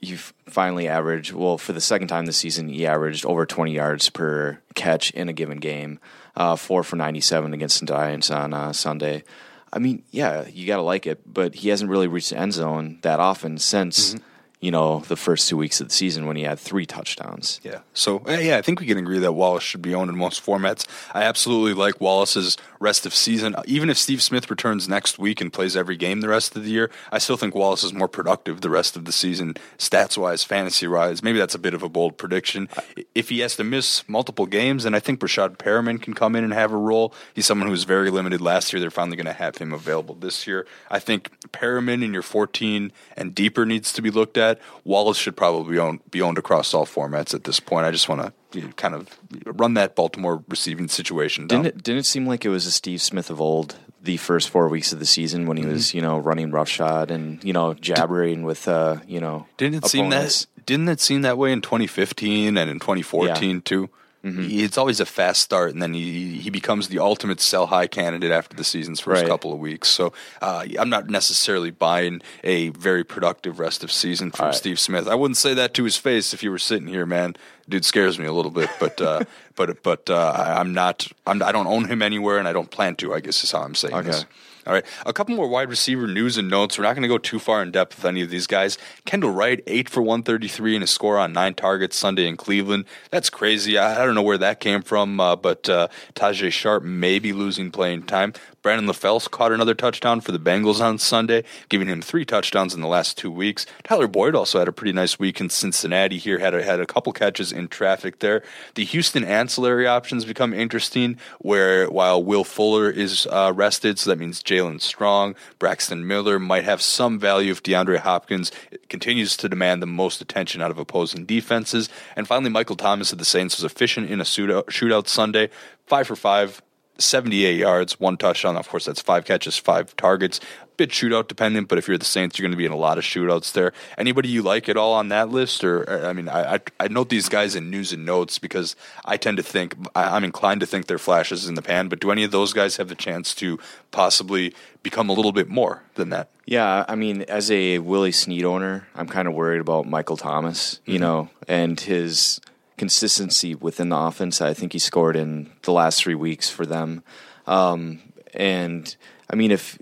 he finally averaged well for the second time this season. He averaged over twenty yards per catch in a given game. Uh, four for ninety-seven against the Giants on uh, Sunday. I mean, yeah, you got to like it, but he hasn't really reached the end zone that often since Mm-hmm. You know the first two weeks of the season when he had three touchdowns. Yeah. So uh, yeah, I think we can agree that Wallace should be owned in most formats. I absolutely like Wallace's rest of season. Even if Steve Smith returns next week and plays every game the rest of the year, I still think Wallace is more productive the rest of the season, stats wise, fantasy wise. Maybe that's a bit of a bold prediction. If he has to miss multiple games, then I think Breshad Perriman can come in and have a role. He's someone who was very limited last year. They're finally going to have him available this year. I think Perriman in your 14 and deeper needs to be looked at. Wallace should probably be owned, be owned across all formats at this point. I just want to kind of run that Baltimore receiving situation down. Didn't it, didn't it seem like it was a Steve Smith of old the first four weeks of the season when he was you know running roughshod and you know jabbering with uh you know Didn't it seem opponents? that? Didn't it seem that way in 2015 and in 2014 too? He- It's always a fast start, and then he he becomes the ultimate sell high candidate after the season's first Right. couple of weeks. So uh, I'm not necessarily buying a very productive rest of season from right. Steve Smith. I wouldn't say that to his face if you were sitting here, man. Dude scares me a little bit, but uh, but but uh, I- I'm not. I'm, I don't own him anywhere, and I don't plan to. I guess is how I'm saying this. All right, a couple more wide receiver news and notes. We're not going to go too far in depth with any of these guys. Kendall Wright, eight for one thirty three and a score on nine targets Sunday in Cleveland. That's crazy. I, I don't know where that came from, uh, but uh, Tajae Sharpe may be losing playing time. Brandon LaFell caught another touchdown for the Bengals on Sunday, giving him three touchdowns in the last two weeks. Tyler Boyd also had a pretty nice week in Cincinnati. Here had a, had a couple catches in traffic there. The Houston ancillary options become interesting, where while Will Fuller is uh, rested, so that means Jaelen Strong, Braxton Miller might have some value if DeAndre Hopkins continues to demand the most attention out of opposing defenses. And finally, Michael Thomas of the Saints was efficient in a shootout, Sunday, five for five. 78 yards, one touchdown. Of course, that's five catches, five targets. Bit shootout dependent, but if you're the Saints, you're going to be in a lot of shootouts there. Anybody you like at all on that list? Or, or, I mean, I, I, I note these guys in news and notes because I tend to think, I, I'm inclined to think they're flashes in the pan, but do any of those guys have the chance to possibly become a little bit more than that? Yeah, I mean, as a Willie Snead owner, I'm kind of worried about Michael Thomas, you mm-hmm. know, and his consistency within the offense. I think he scored in the last three weeks for them, um, and I mean, if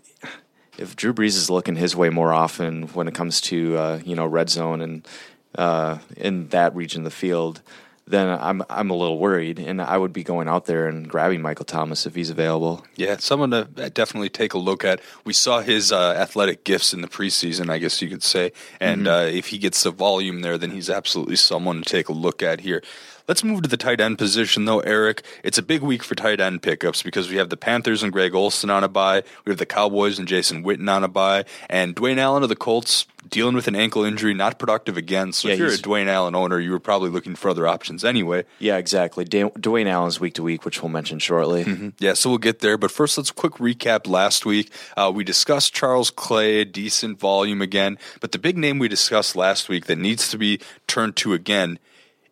if Drew Brees is looking his way more often when it comes to uh, you know red zone and uh, in that region of the field, then I'm I'm a little worried, and I would be going out there and grabbing Michael Thomas if he's available. Yeah, someone to definitely take a look at. We saw his uh, athletic gifts in the preseason, I guess you could say. And uh, if he gets the volume there, then he's absolutely someone to take a look at here. Let's move to the tight end position, though, Eric. It's a big week for tight end pickups because we have the Panthers and Greg Olsen on a bye. We have the Cowboys and Jason Witten on a bye. And Dwayne Allen of the Colts dealing with an ankle injury, not productive again. So Yeah, if you're a Dwayne Allen owner, you were probably looking for other options anyway. Yeah, exactly. Da- Dwayne Allen's week to week, which we'll mention shortly. Yeah, so we'll get there. But first, let's quick recap last week. Uh, we discussed Charles Clay, decent volume again. But the big name we discussed last week that needs to be turned to again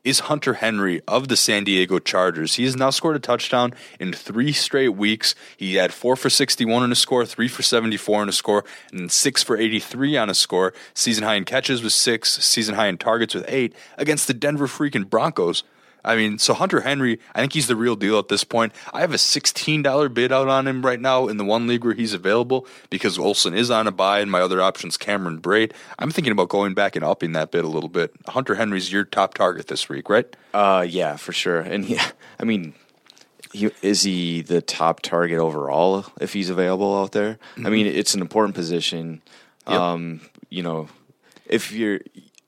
is Hunter Henry of the San Diego Chargers. He has now scored a touchdown in three straight weeks. He had four for 61 in a score, three for 74 in a score, and six for 83 on a score. Season high in catches with six, season high in targets with eight against the Denver freaking Broncos. I mean, so Hunter Henry, I think he's the real deal at this point. I have a $16 bid out on him right now in the one league where he's available because Olsen is on a bye and my other option's Cameron Brate. I'm thinking about going back and upping that bid a little bit. Hunter Henry's your top target this week, right? Uh, yeah, for sure. And he, I mean, he, is he the top target overall if he's available out there? I mean, it's an important position. Yep. Um, you know, if you're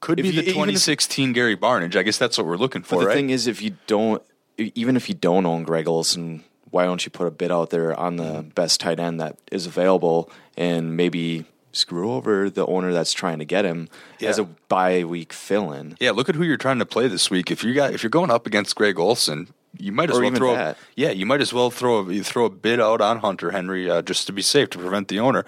Could if be you- the even if- 2016 Gary Barnidge. I guess that's what we're looking for, the right? thing is, if you don't, even if you don't own Greg Olsen, why don't you put a bid out there on the Mm-hmm. best tight end that is available and maybe screw over the owner that's trying to get him as a bye week fill in? Yeah, look at who you're trying to play this week. If you got if you're going up against Greg Olsen, you might as Or well throw. that. Yeah, you might as well throw a, you throw a bid out on Hunter Henry uh, just to be safe to prevent the owner.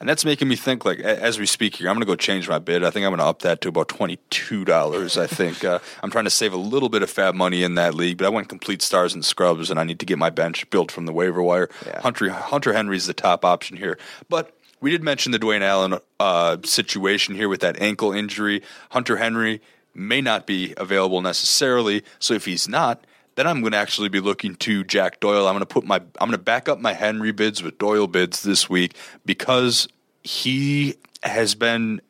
And that's making me think, like, as we speak here, I'm going to go change my bid. I think I'm going to up that to about $22. I think uh, I'm trying to save a little bit of FAAB money in that league, but I went complete stars and scrubs, and I need to get my bench built from the waiver wire. Yeah. Hunter, Hunter Henry's the top option here. But we did mention the Dwayne Allen uh, situation here with that ankle injury. Hunter Henry may not be available necessarily. So if he's not, then I'm going to actually be looking to Jack Doyle. I'm going to put my I'm going to back up my Henry bids with Doyle bids this week because he has been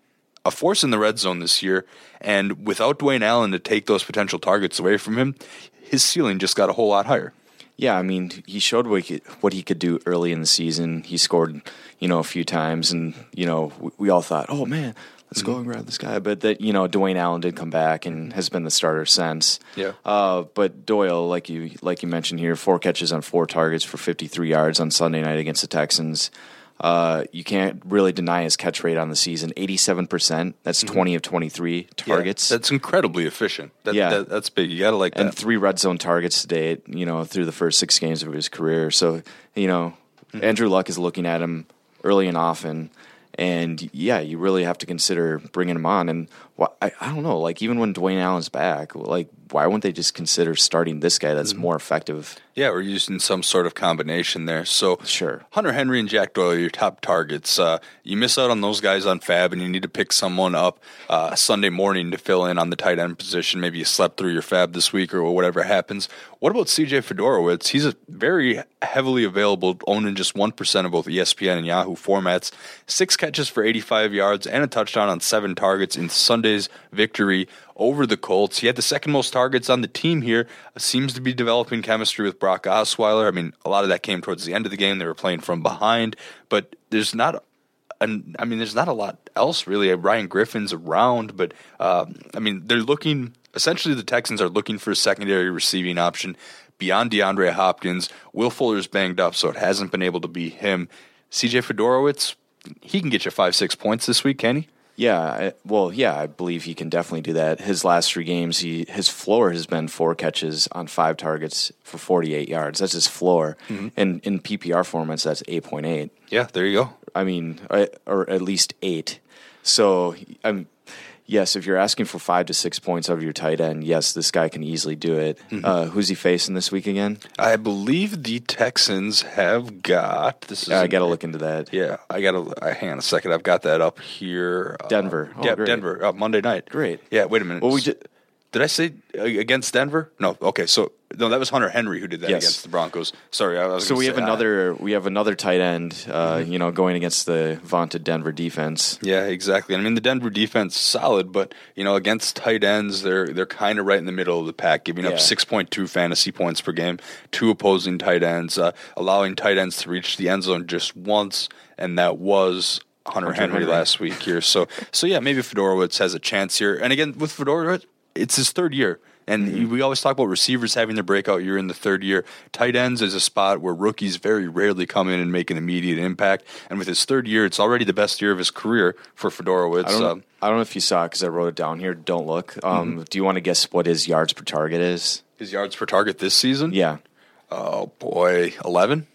a force in the red zone this year, and without Dwayne Allen to take those potential targets away from him, his ceiling just got a whole lot higher. Yeah, I mean, he showed what he, could, what he could do early in the season. He scored, you know, a few times, and you know, we, we all thought, "Oh man, let's go and grab this guy." But that, you know, Dwayne Allen did come back and has been the starter since. Yeah. Uh, but Doyle, like you like you mentioned here, four catches on four targets for 53 yards on Sunday night against the Texans. Uh, you can't really deny his catch rate on the season, 87%. That's 20 of 23 targets. Yeah, that's incredibly efficient. That, Yeah. that- that's big. You got to like and that. three red zone targets today, you know, through the first six games of his career. So, you know, Mm-hmm. Andrew Luck is looking at him early and often. And yeah, you really have to consider bringing him on. And wh- I, I don't know, like even when Dwayne Allen's back, like why wouldn't they just consider starting this guy Mm-hmm. that's more effective? Yeah, we're using some sort of combination there. So Sure. Hunter Henry and Jack Doyle are your top targets. Uh, you miss out on those guys on FAAB, and you need to pick someone up uh, Sunday morning to fill in on the tight end position. Maybe you slept through your FAAB this week or whatever happens. What about CJ Fedorowicz? He's a very heavily available, owned in just 1% of both ESPN and Yahoo formats. Six catches for 85 yards and a touchdown on seven targets in Sunday's victory over the Colts. He had the second most targets on the team here. Seems to be developing chemistry with Brock Osweiler. I mean, a lot of that came towards the end of the game. They were playing from behind, but there's not. An, I mean, there's not a lot else really. Ryan Griffin's around, but um, I mean, they're looking. Essentially, the Texans are looking for a secondary receiving option beyond DeAndre Hopkins. Will Fuller's banged up, so it hasn't been able to be him. CJ Fedorowicz, he can get you five, six points this week, can he? Yeah, I, well, yeah, I believe he can definitely do that. His last three games, he his floor has been four catches on five targets for 48 yards. That's his floor. Mm-hmm. And in PPR formats, that's 8.8. Yeah, there you go. I mean, I, or at least eight. So, I'm yes, if you're asking for five to six points out of your tight end, yes, this guy can easily do it. Uh, who's he facing this week again? I believe the Texans have got this. Is I got to look into that. Yeah, I got to uh, hang on a second. I've got that up here. Uh, Denver. Oh, yeah, great. Denver. Uh, Monday night. Great. Yeah. Wait a minute. Well, we did. Did I say against Denver? No. Okay. So no, that was Hunter Henry who did that Yes. against the Broncos. Sorry, I was. So we say, have another we have another tight end, uh, you know, going against the vaunted Denver defense. Yeah, exactly. I mean, the Denver defense solid, but you know, against tight ends, they're they're kind of right in the middle of the pack, giving Yeah. up six point two fantasy points per game, two opposing tight ends, uh, allowing tight ends to reach the end zone just once, and that was. Hunter, Hunter Henry, Henry. last week here, so so yeah, maybe Fedorowicz has a chance here. And again, with Fedorowicz, it's his third year, and Mm-hmm. we always talk about receivers having their breakout year in the third year. Tight ends is a spot where rookies very rarely come in and make an immediate impact. And with his third year, it's already the best year of his career for Fedorowicz. I don't, Um, I don't know if you saw it because I wrote it down here. Don't look. Um, Do you want to guess what his yards per target is? his yards per target this season, Yeah, oh boy, 11?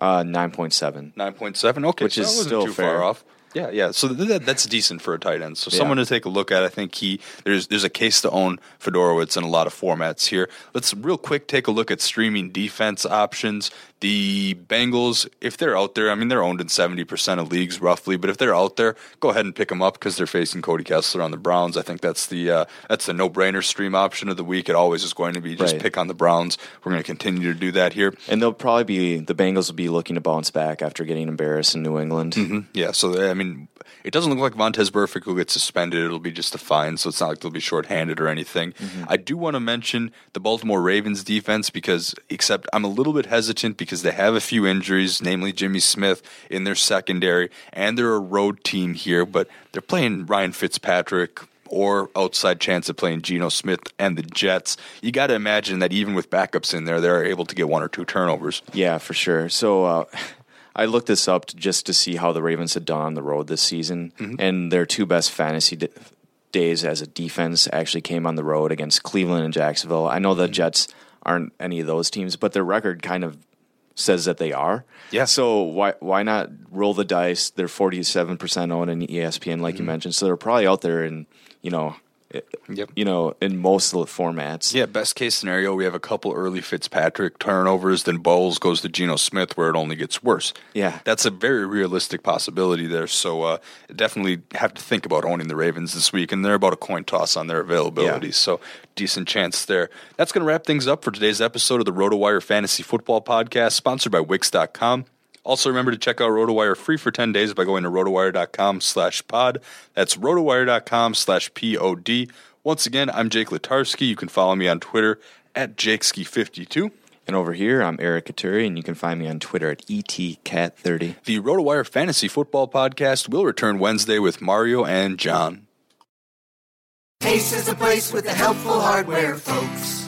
uh, nine point seven. 9.7? Okay, Which so is still far off. Yeah, yeah. So th- that, that's decent for a tight end. So Yeah. someone to take a look at. I think he there's there's a case to own Fedorowicz in a lot of formats here. Let's real quick take a look at streaming defense options. The Bengals, if they're out there, I mean they're owned in seventy percent of leagues roughly, but if they're out there, go ahead and pick them up because they're facing Cody Kessler on the Browns. I think that's the uh, that's the no brainer stream option of the week. It always is going to be just Right. pick on the Browns. We're going to continue to do that here. And they'll probably be the Bengals will be looking to bounce back after getting embarrassed in New England. Yeah, so I mean, it doesn't look like Vontaze Burfict will get suspended. It'll be just a fine, so it's not like they'll be shorthanded or anything. I do want to mention the Baltimore Ravens defense because, except I'm a little bit hesitant because they have a few injuries, namely Jimmy Smith in their secondary, and they're a road team here, but they're playing Ryan Fitzpatrick. Or outside chance of playing Geno Smith and the Jets. You got to imagine that even with backups in there, they're able to get one or two turnovers. Yeah, for sure. So uh, I looked this up just to see how the Ravens had done on the road this season, mm-hmm. and their two best fantasy d- days as a defense actually came on the road against Cleveland and Jacksonville. I know the mm-hmm. Jets aren't any of those teams, but their record kind of says that they are. Yeah. So why why not roll the dice? They're forty seven percent owned in ESPN, like you mm-hmm. mentioned. So they're probably out there in you know, Yep. you know, in most of the formats. Yeah, best case scenario, we have a couple early Fitzpatrick turnovers, then Bowles goes to Geno Smith, where it only gets worse. Yeah. that's a very realistic possibility there. So uh, definitely have to think about owning the Ravens this week, and they're about a coin toss on their availability. Yeah. So decent chance there. That's going to wrap things up for today's episode of the RotoWire Fantasy Football Podcast, sponsored by Wix.com. Also, remember to check out RotoWire free for 10 days by going to rotowire.com slash pod. That's rotowire.com slash P-O-D. Once again, I'm Jake Latarski. You can follow me on Twitter at JakeSki52. And over here, I'm Eric Katuri, and you can find me on Twitter at E ETCat30. The RotoWire Fantasy Football Podcast will return Wednesday with Mario and John. Ace is a place with the helpful hardware, folks.